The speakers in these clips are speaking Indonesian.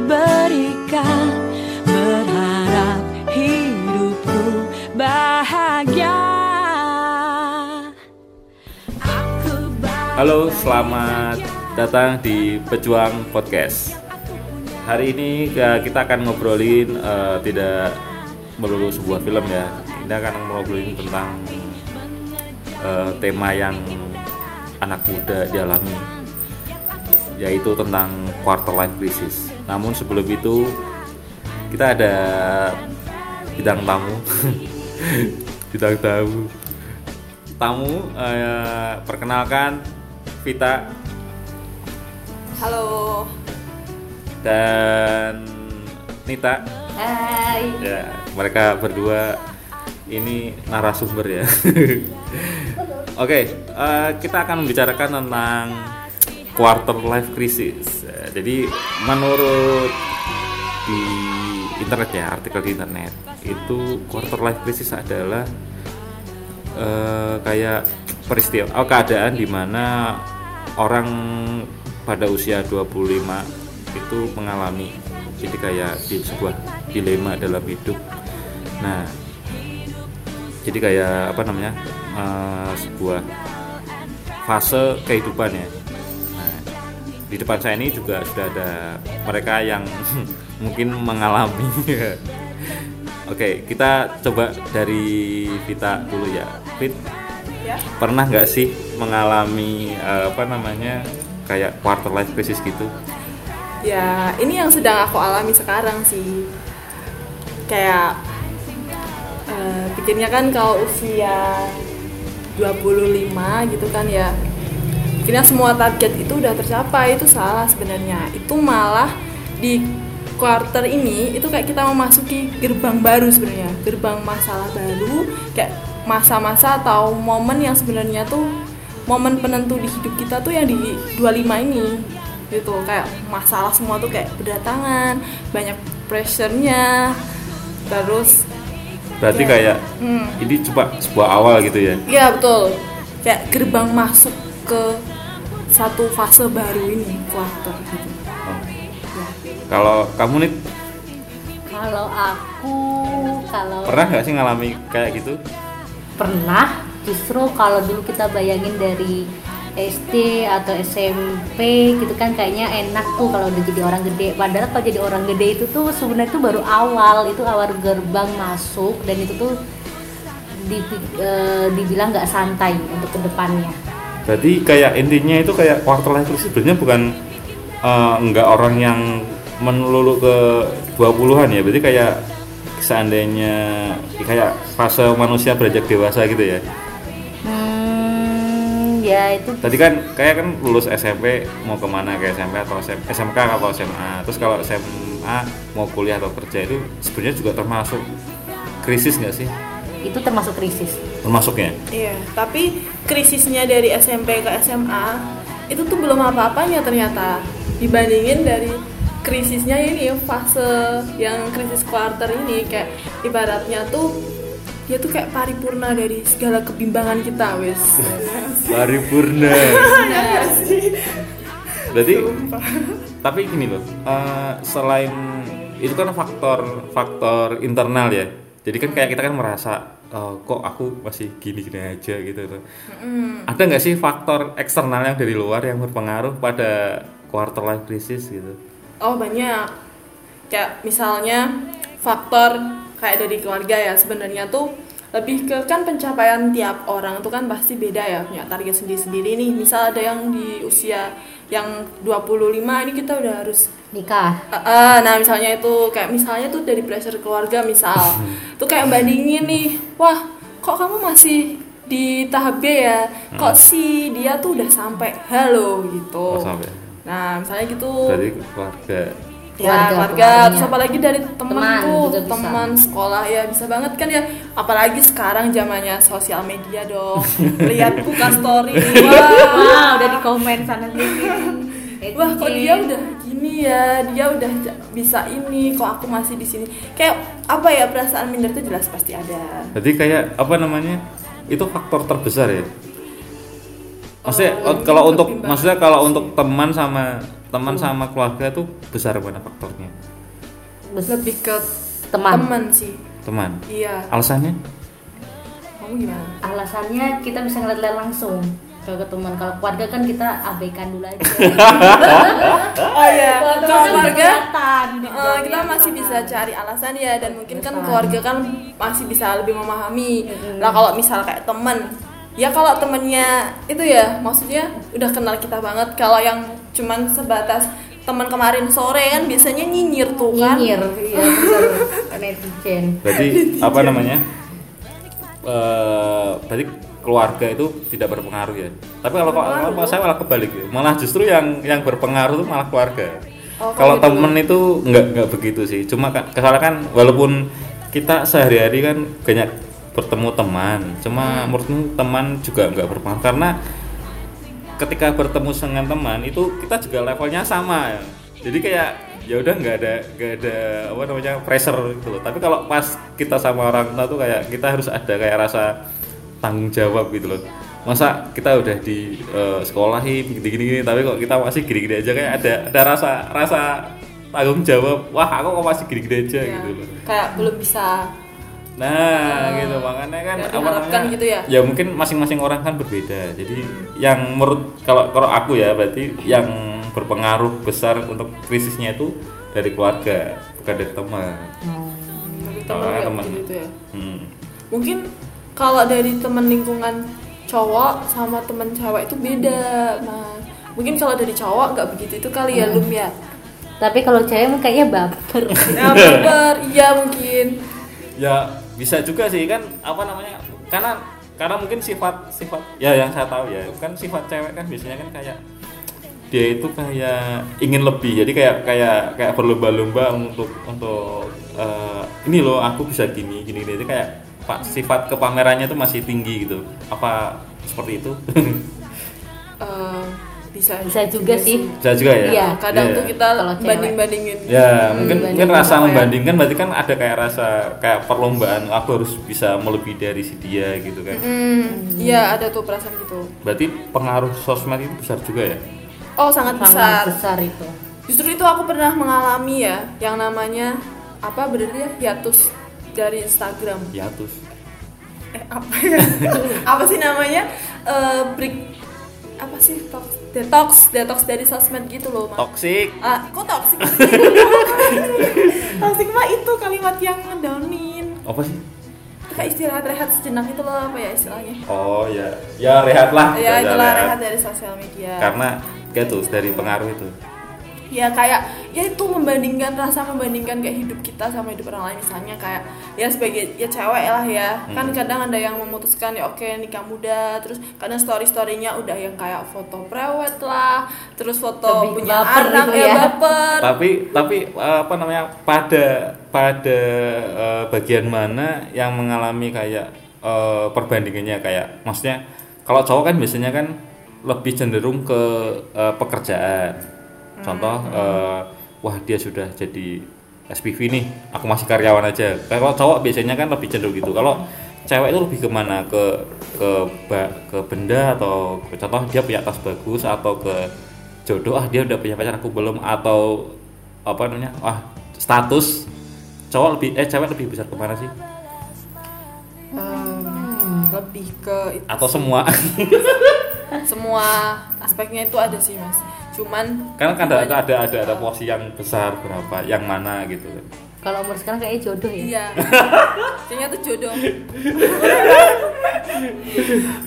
diberikan. Berharap hidupku bahagia. Halo, selamat datang di Pejuang Podcast. Hari ini ya, kita akan ngobrolin uh, tidak melulu sebuah film ya. Kita akan ngobrolin tentang uh, tema yang anak muda dialami yaitu tentang quarter life crisis. Namun sebelum itu kita ada bidang tamu, bidang tamu tamu eh, perkenalkan Vita Halo. dan Nita Hai. ya mereka berdua ini narasumber ya oke eh, kita akan membicarakan tentang quarter life crisis. Eh, jadi menurut di internet ya artikel di internet itu quarter life crisis adalah eh, kayak peristiwa oh, keadaan di mana orang pada usia 25 itu mengalami. Jadi kayak di sebuah dilema dalam hidup. Nah jadi kayak apa namanya eh, sebuah fase kehidupan ya di depan saya ini juga sudah ada mereka yang mungkin mengalami Oke, kita coba dari Vita dulu ya. Fit, Ya. pernah nggak sih mengalami eh, apa namanya kayak quarter life crisis gitu? Ya, ini yang sedang aku alami sekarang sih. Kayak eh, pikirnya kan kalau usia 25 gitu kan ya. Pikirnya semua target itu udah tercapai, itu salah sebenarnya. Itu malah di quarter ini itu kayak kita memasuki gerbang baru sebenarnya, gerbang masalah baru, kayak masa-masa atau momen yang sebenarnya tuh momen penentu di hidup kita tuh yang di 25 ini gitu kayak masalah semua tuh kayak berdatangan banyak pressure-nya terus Berarti Ya. kayak hmm, ini coba sebuah awal gitu ya? ya betul kayak gerbang masuk ke satu fase baru ini quarter gitu. Oh. Kalau kamu nih Kalau aku kalau pernah nggak sih ngalami kayak gitu? pernah. Justru kalau dulu kita bayangin dari SD atau SMP gitu kan kayaknya enak tuh kalau udah jadi orang gede. Padahal kalau jadi orang gede itu tuh sebenarnya itu baru awal. Itu awal gerbang masuk dan itu tuh di- eh, dibilang nggak santai untuk ke depannya Berarti kayak intinya itu kayak quarter life crisis sebenarnya bukan eh, nggak orang yang melulu ke 20-an ya. Berarti kayak seandainya kayak fase manusia beranjak dewasa gitu ya. hmm, ya itu Tadi kan kayak kan lulus SMP mau ke mana ke SMP atau SM, SMK atau SMA. Terus kalau SMA mau kuliah atau kerja itu sebenarnya juga termasuk krisis nggak sih? itu termasuk krisis Termasuknya. iya tapi krisisnya dari SMP ke SMA itu tuh belum apa-apanya ternyata dibandingin dari krisisnya ini fase yang krisis quarter ini kayak ibaratnya tuh dia tuh kayak paripurna dari segala kebimbangan kita wes Paripurna. Berarti tapi gini loh, eh, selain itu kan faktor faktor internal ya. Jadi kan kayak kita kan merasa eh, kok aku masih gini-gini aja gitu tuh. Ada nggak sih faktor eksternal yang dari luar yang berpengaruh pada quarter life crisis gitu? Oh banyak. Kayak misalnya faktor kayak dari keluarga ya sebenarnya tuh lebih ke kan pencapaian tiap orang itu kan pasti beda ya punya target sendiri-sendiri nih. Misal ada yang di usia yang 25 ini kita udah harus nikah. Ah, ah, nah misalnya itu kayak misalnya tuh dari pressure keluarga misal. Tuh kayak bandingin nih wah kok kamu masih di tahap B ya? Kok si dia tuh udah sampai halo? Gitu. Oh, sampai. nah misalnya gitu. Dari keluarga. Ya Keluarga, terus apalagi dari temanku bisa. teman sekolah ya bisa banget kan ya apalagi sekarang zamannya sosial media dong lihat buka story wah Wah, udah di komen sana sini. wah kok dia udah gini ya dia udah bisa ini kok aku masih di sini kayak apa ya perasaan minder itu jelas pasti ada Jadi kayak apa namanya? Itu faktor terbesar ya. Maksudnya Oh, kalau untuk maksudnya kalau untuk teman sama teman sama keluarga tuh besar mana faktornya? lebih ke teman. teman sih Teman. iya Alasannya? kamu gimana Alasannya kita bisa ngeliat-liat langsung. kalau ke teman kalau keluarga kan kita abaikan dulu aja oh iya Kalau teman kalau kan keluarga eh, gitu. kita masih bisa cari alasan ya dan mungkin kan keluarga kan masih bisa lebih memahami lah kalau misal kayak temen ya kalau temennya itu ya maksudnya udah kenal kita banget kalau yang cuman sebatas teman kemarin sore kan biasanya nyinyir tuh kan. Nyinyir iya netizen berarti apa namanya? Eh berarti keluarga itu tidak berpengaruh ya? Tapi kalau kalau saya malah kebalik ya. malah justru yang yang berpengaruh itu malah keluarga. Oh, kalau gitu. temen itu nggak nggak begitu sih. Cuma kan kesalahan kan walaupun kita sehari-hari kan banyak bertemu teman. Cuma menurutku teman juga nggak berpengaruh. Karena ketika bertemu dengan teman itu kita juga levelnya sama ya. jadi kayak ya udah nggak ada nggak ada apa namanya pressure gitu loh. Tapi kalau pas kita sama orang tua tuh kayak kita harus ada kayak rasa tanggung jawab gitu loh. Masa kita udah di eh, sekolahin gini gini gini tapi kok kita masih gini gini aja kayak ada ada rasa rasa tanggung jawab wah aku kok masih gini gini aja Ya, gitu loh. Kayak belum bisa Nah, gitu makanya kan namanya? gitu ya? Ya mungkin masing-masing orang kan berbeda. Jadi yang menurut kalau kalau aku ya berarti yang berpengaruh besar untuk krisisnya itu dari keluarga, bukan dari teman. dari temen Kalau kayak temen. gitu ya Hmm. mungkin kalau dari teman lingkungan cowok sama teman cewek itu beda mas mungkin kalau dari cowok nggak begitu itu kali ya lum ya tapi kalau cewek mah kayaknya baper ya baper iya mungkin Ya bisa juga sih kan apa namanya? Karena karena mungkin sifat sifat ya yang saya tahu ya kan sifat cewek kan biasanya kan kayak dia itu kayak ingin lebih jadi kayak kayak kayak berlomba-lomba untuk untuk eh, ini loh aku bisa gini gini gini Jadi kayak pak sifat kepamerannya itu masih tinggi gitu apa seperti itu bisa bisa juga sih. bisa juga ya? Iya. kadang Iya. tuh kita banding bandingin ya mungkin banding mungkin rasa ya? membandingkan berarti kan ada kayak rasa kayak perlombaan aku harus bisa melebihi dari si dia gitu kan? Hmm iya ada tuh perasaan gitu. Berarti pengaruh sosmed itu besar juga ya? Oh sangat besar sangat besar. itu. Justru itu aku pernah mengalami ya yang namanya apa berarti ya? Hiatus dari Instagram. Hiatus. Eh apa ya? Apa sih namanya? Eh, break apa sih? Detox detox detox dari sosmed gitu loh mas toxic. Ah kok toxic toxic mah itu kalimat yang ngedownin. Apa sih? Kayak istirahat rehat sejenak itu loh apa ya istilahnya? Oh ya. Ya rehat lah. Ya itulah rehat. rehat dari sosial media. Karena kayak tuh dari pengaruh itu ya kayak ya itu membandingkan rasa membandingkan kayak hidup kita sama hidup orang lain. Misalnya kayak ya sebagai ya cewek lah ya. Kan Hmm. kadang ada yang memutuskan ya oke nikah muda. Terus kadang story storynya udah yang kayak foto prewed lah. Terus foto Lebih punya baper anak gitu ya ya. baper. Tapi tapi apa namanya pada pada eh, bagian mana yang mengalami kayak eh, perbandingannya? Kayak maksudnya kalau cowok kan biasanya kan lebih cenderung ke eh, pekerjaan contoh eh, wah dia sudah jadi SPV nih aku masih karyawan aja. Kalau cowok biasanya kan lebih cenderung gitu. Kalau cewek itu lebih ke mana? Ke ke ke benda atau ke contoh dia punya tas bagus atau ke jodoh ah dia udah punya pacar aku belum. Atau apa namanya? Ah status. Cowok lebih eh cewek lebih besar ke mana sih? Hmm, lebih ke itu. atau semua? Semua aspeknya itu ada sih mas cuman kan kan ada ada ada ada porsi yang besar berapa yang mana gitu kan kalau umur sekarang kayaknya jodoh ya Iya. Kayaknya tuh jodoh.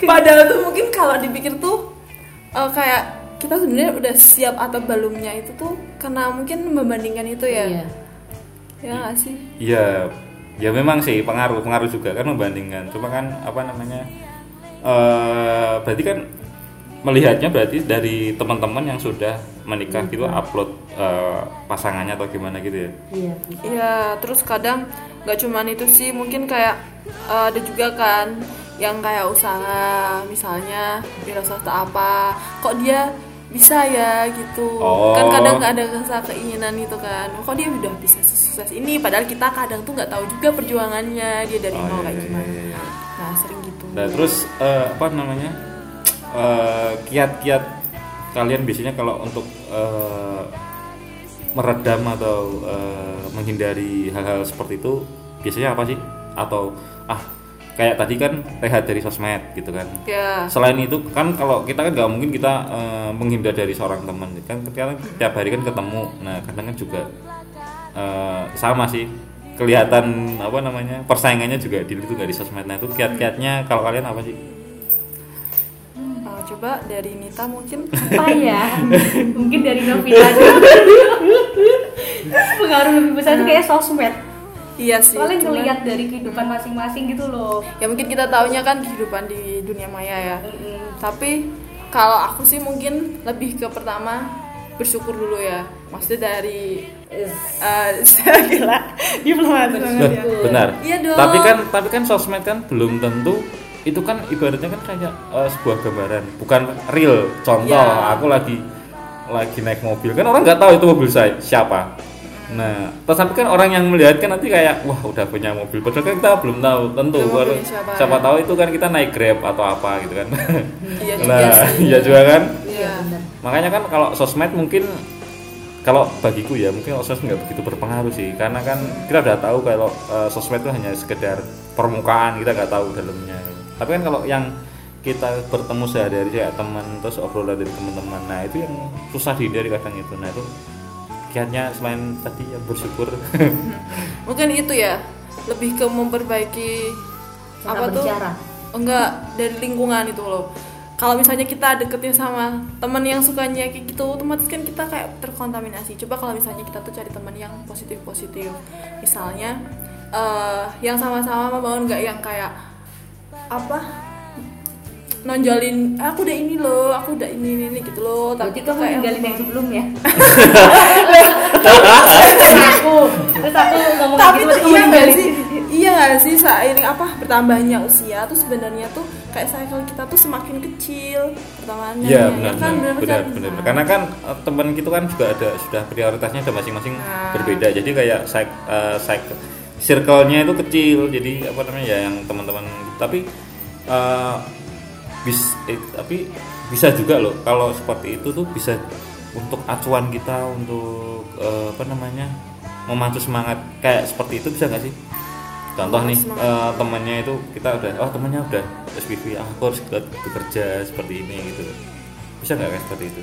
Padahal tuh mungkin kalau dipikir tuh eh, kayak kita sebenarnya udah siap atau belumnya itu tuh karena mungkin membandingkan itu ya. iya Ya nggak sih? iya ya memang sih pengaruh pengaruh juga kan membandingkan cuma kan apa namanya eh berarti kan melihatnya berarti dari teman-teman yang sudah menikah gitu upload eh, pasangannya atau gimana gitu ya iya Iya, terus kadang nggak cuman itu sih, mungkin kayak eh, ada juga kan yang kayak usaha, misalnya wira swasta apa, kok dia bisa ya gitu. Oh. Kan kadang nggak ada rasa keinginan itu kan, kok dia udah bisa sukses ini, padahal kita kadang tuh nggak tahu juga perjuangannya dia dari Oh, nol iya, kayak iya, gimana. iya, iya. Nah sering gitu. Nah terus eh, apa namanya eh, kiat-kiat kalian biasanya kalau untuk eh, meredam atau eh, menghindari hal-hal seperti itu biasanya apa sih? Atau ah kayak tadi kan rehat dari sosmed gitu kan. Ya. Selain itu kan kalau kita kan nggak mungkin kita eh, menghindar dari seorang teman. Kan kita tiap hari kan ketemu. Nah kadang kan juga eh, sama sih. Kelihatan apa namanya persaingannya juga di itu nggak di sosmed. Nah itu kiat-kiatnya kalau kalian apa sih? Uh, coba dari Nita mungkin. Apa ya? Mungkin dari Novita pengaruh lebih besar itu kayak sosmed. Iya sih soalnya cuman- ngelihat dari kehidupan masing-masing gitu loh. Ya mungkin kita taunya kan kehidupan di dunia maya ya. Tapi kalau aku sih mungkin lebih ke pertama bersyukur dulu ya. Maksudnya dari eh gila diplomatis banget ya. Benar. Iya dong. tapi kan tapi kan sosmed kan belum tentu itu kan ibaratnya kan kayak eh, sebuah gambaran bukan real. Contoh Ya. aku lagi lagi naik mobil. Kan orang nggak tahu itu mobil saya siapa. Nah terus tapi kan orang yang melihat kan nanti kayak wah udah punya mobil. Padahal kan kita belum tahu tentu baru- siapa, siapa ya. tahu itu kan kita naik grab atau apa gitu kan. Iya juga nah sih. iya juga kan? Iya. Benar makanya kan kalau sosmed mungkin kalau bagiku ya mungkin sosmed nggak begitu berpengaruh sih. Karena kan kita udah tahu kalau eh, sosmed itu hanya sekedar permukaan kita nggak tahu dalamnya tapi kan kalau yang kita bertemu sehari-hari kayak teman terus obrolan dari teman-teman nah itu yang susah dihindari kadang itu. Nah itu kiatnya selain tadi yang bersyukur. Mungkin itu ya lebih ke memperbaiki Cara apa tuh? berbicara. enggak dari lingkungan itu loh. Kalau misalnya kita deketnya sama teman yang sukanya kayak gitu otomatis kan kita kayak terkontaminasi. Coba kalau misalnya kita tuh cari teman yang positif positif misalnya eh yang sama-sama membangun nggak? Yang kayak apa nonjolin "Ah, aku udah ini loh aku udah ini ini, ini gitu loh. Tuh kamu kayak ninggalin yang sebelumnya terus aku terus aku ngomong tapi gitu iya nggak sih? Iya nggak sih seiring apa bertambahnya usia tuh sebenarnya tuh kayak cycle kita tuh semakin kecil pertamanya Iya ya benar kan? benar benar benar benar. Nah, Karena kan eh, teman gitu kan juga ada sudah prioritasnya ada masing-masing Nah. berbeda. Jadi kayak cycle, cycle circle-nya itu kecil. Jadi apa namanya ya yang teman-teman tapi eh, bis eh, tapi bisa juga loh kalau seperti itu tuh bisa untuk acuan kita untuk eh, apa namanya memacu semangat kayak seperti itu bisa nggak sih? Contoh nih eh, temannya itu kita udah oh temannya udah SPV ah, aku harus be- bekerja seperti ini gitu bisa nggak kayak seperti itu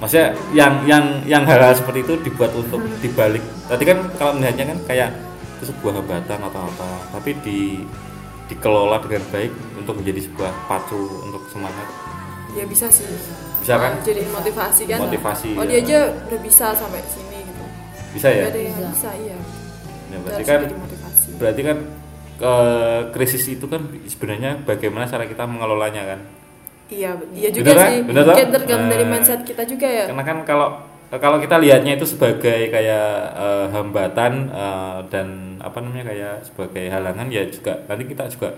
maksudnya yang yang yang hal-hal seperti itu dibuat untuk dibalik. Tadi kan kalau melihatnya kan kayak itu sebuah hambatan atau apa tapi di dikelola dengan baik untuk menjadi sebuah pacu untuk semangat. Ya bisa sih. Bisa kan? Jadi motivasi kan? Motivasi, oh ya. dia aja udah bisa sampai sini gitu. Bisa ya, Gak ada yang Bisa. bisa iya. Ya, berarti kan jadi motivasi. berarti kan eh, krisis itu kan sebenarnya bagaimana cara kita mengelolanya kan iya iya juga Bener kan? sih. Bener tergantung dari Nah. mindset kita juga ya. Karena kan kalau kalau kita lihatnya itu sebagai kayak eh, hambatan eh, dan apa namanya kayak sebagai halangan ya juga nanti kita juga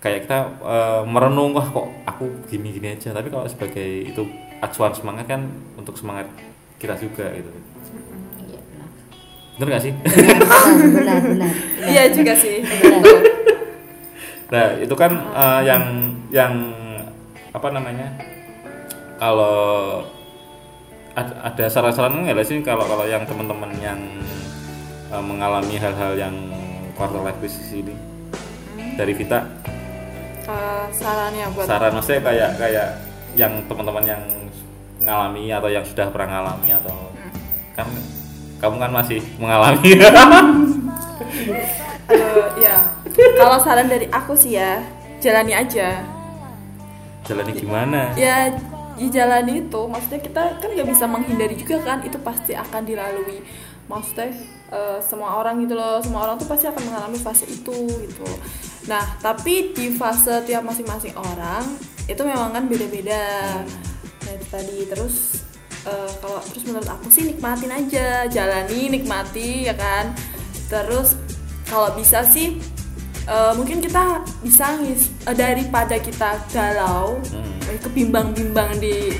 kayak kita eh, merenung wah kok aku gini gini aja. Tapi kalau sebagai itu acuan semangat kan untuk semangat kita juga gitu. Iya, benar. bener gak sih? Benar benar. Iya juga sih. Benar. Nah, itu kan eh, yang yang apa namanya? Kalau ad- ada saran-saran nggak sih kalau kalau yang teman-teman yang eh, mengalami hal-hal yang quarter life crisis ini? Dari Vita? Eh, sarannya buat saran maksudnya kayak kayak yang teman-teman yang mengalami atau yang sudah pernah mengalami atau kan kamu kan masih mengalami. Eh, ya kalau saran dari aku sih ya jalani aja jalani gimana? Ya dijalani itu maksudnya kita kan nggak bisa menghindari juga kan itu pasti akan dilalui. Maksudnya eh, semua orang gitu loh semua orang tuh pasti akan mengalami fase itu gitu nah tapi di fase tiap masing-masing orang itu memang kan beda-beda. Nah tadi. Terus eh, kalau terus menurut aku sih nikmatin aja jalani nikmati ya kan? Terus kalau bisa sih eh, mungkin kita bisa ngis eh, daripada kita galau Hmm. eh, kebimbang-bimbang di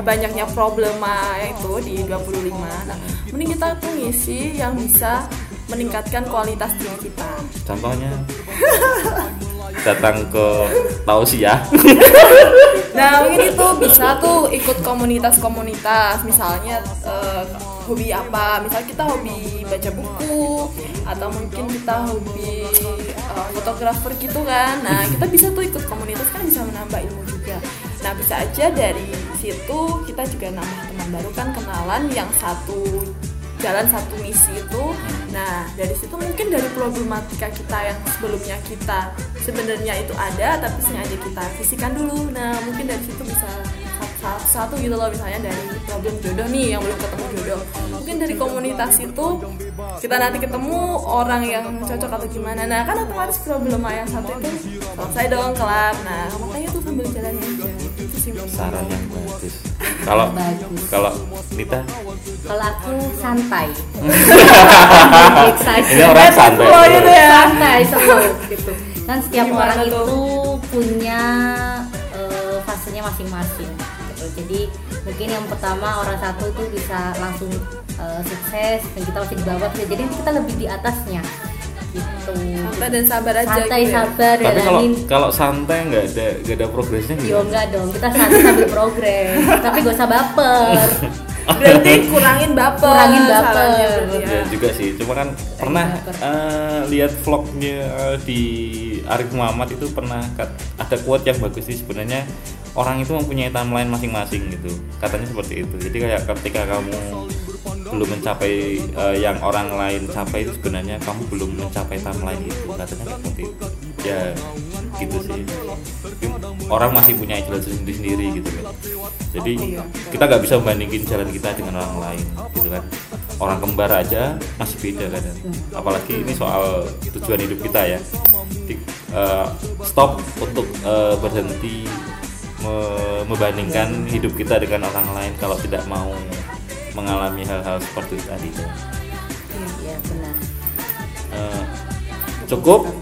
banyaknya problema itu di 25 nah mending kita tuh ngisi yang bisa meningkatkan kualitas diri kita. Contohnya datang ke ya Nah mungkin itu bisa tuh ikut komunitas-komunitas. Misalnya eh, hobi apa? Misalnya kita hobi baca buku atau mungkin kita hobi eh, fotografer gitu kan. Nah kita bisa tuh ikut komunitas kan bisa menambah ilmu juga. Nah bisa aja dari situ kita juga nambah teman baru kan kenalan yang satu jalan satu misi itu. Nah dari situ mungkin dari problematika kita yang sebelumnya kita sebenarnya itu ada tapi sengaja kita sisihkan dulu. Nah mungkin dari situ bisa satu, gitu loh misalnya dari problem jodoh nih yang belum ketemu jodoh. Mungkin dari komunitas itu kita nanti ketemu orang yang cocok atau gimana. Nah kan otomatis problema yang satu itu selesai dong kelar nah makanya tuh sambil jalan aja itu sih. Saran yang bagus. Kalau kalau Nita? Kalau aku santai. Ini orang santai. flow gitu ya. santai slow gitu kan setiap Gimana orang tuh? itu punya eh, fasenya masing-masing gitu. jadi mungkin yang pertama orang satu itu bisa langsung eh, sukses dan kita masih di bawah bisa jadi kita lebih di atasnya gitu santai dan sabar aja santai gitu ya. sabar tapi kalau kalau santai nggak ada nggak ada progresnya Yo gimana? enggak dong, kita santai sambil progres Tapi gak usah baper berarti kurangin baper Kurangin baper. ya. Ya juga sih, cuma kan pernah baper. eh, lihat vlognya di Arif Muhammad itu pernah ada quote yang bagus sih sebenarnya orang itu mempunyai timeline masing-masing gitu, katanya seperti itu. Jadi kayak ketika kamu belum mencapai eh, yang orang lain capai itu sebenarnya kamu belum mencapai timeline itu, katanya seperti itu. Ya gitu sih. Orang masih punya jalan sendiri-sendiri gitu kan. Jadi kita nggak bisa membandingin jalan kita dengan orang lain gitu kan orang kembar aja masih beda kan. Apalagi ini soal tujuan hidup kita ya. Di- eh, stop untuk eh, berhenti me- membandingkan hidup kita dengan orang lain kalau tidak mau mengalami hal-hal seperti itu tadi. Iya benar. Eh, cukup?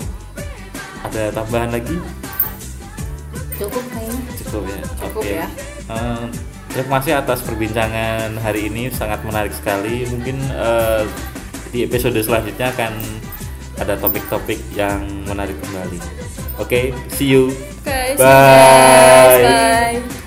Ada tambahan lagi? Cukup kayaknya cukup ya Cukup Oke. ya. Eh, terima kasih atas perbincangan hari ini sangat menarik sekali mungkin eh, di episode selanjutnya akan ada topik-topik yang menarik kembali oke see you Oke, see you Bye. guys. Bye.